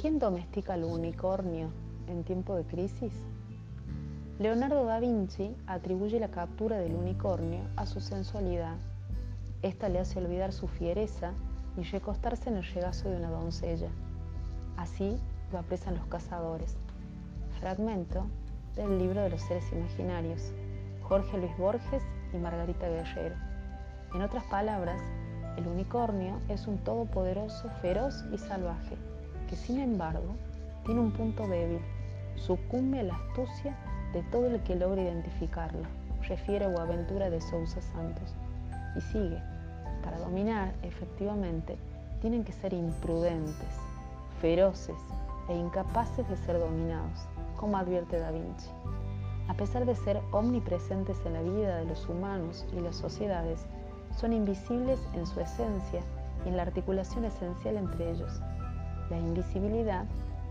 ¿Quién domestica al unicornio en tiempo de crisis? Leonardo da Vinci atribuye la captura del unicornio a su sensualidad. Esta le hace olvidar su fiereza y recostarse en el regazo de una doncella. Así lo apresan los cazadores. Fragmento del libro de los seres imaginarios, Jorge Luis Borges y Margarita Guerrero. En otras palabras, el unicornio es un todopoderoso feroz y salvaje que sin embargo tiene un punto débil, sucumbe a la astucia de todo el que logra identificarlo, refiere Boaventura de Sousa Santos. Y sigue, para dominar efectivamente tienen que ser imprudentes, feroces e incapaces de ser dominados, como advierte Da Vinci. A pesar de ser omnipresentes en la vida de los humanos y las sociedades, son invisibles en su esencia y en la articulación esencial entre ellos. La invisibilidad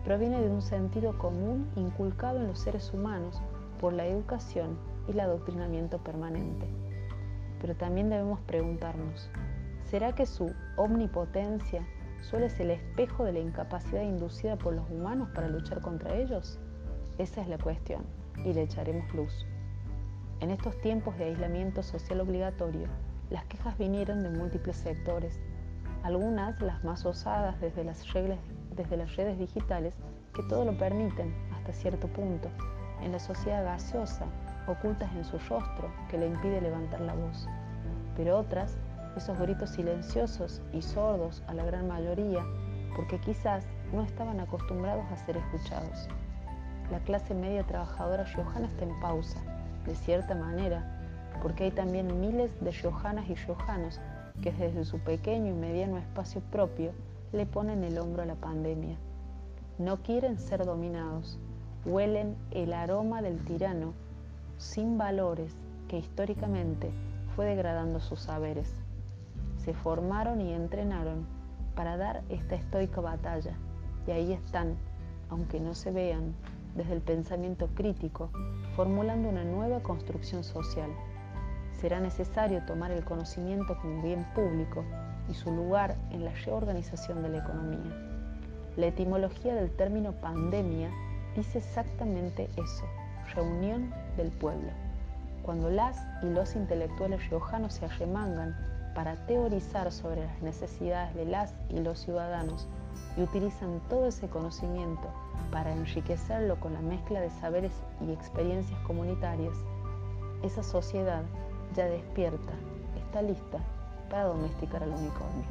proviene de un sentido común inculcado en los seres humanos por la educación y el adoctrinamiento permanente. Pero también debemos preguntarnos, ¿será que su omnipotencia solo es el espejo de la incapacidad inducida por los humanos para luchar contra ellos? Esa es la cuestión y le echaremos luz. En estos tiempos de aislamiento social obligatorio, las quejas vinieron de múltiples sectores, algunas las más osadas desde las, redes digitales que todo lo permiten hasta cierto punto, en la sociedad gaseosa, ocultas en su rostro que le impide levantar la voz. Pero otras, esos gritos silenciosos y sordos a la gran mayoría, porque quizás no estaban acostumbrados a ser escuchados. La clase media trabajadora riojana está en pausa, de cierta manera, porque hay también miles de riojanas y riojanos que desde su pequeño y mediano espacio propio le ponen el hombro a la pandemia. No quieren ser dominados, huelen el aroma del tirano sin valores que históricamente fue degradando sus saberes. Se formaron y entrenaron para dar esta estoica batalla y ahí están, aunque no se vean, desde el pensamiento crítico, formulando una nueva construcción social será necesario tomar el conocimiento como bien público y su lugar en la reorganización de la economía. La etimología del término pandemia dice exactamente eso, reunión del pueblo. Cuando las y los intelectuales riojanos se arremangan para teorizar sobre las necesidades de las y los ciudadanos y utilizan todo ese conocimiento para enriquecerlo con la mezcla de saberes y experiencias comunitarias, esa sociedad ya despierta, está lista para domesticar al unicornio.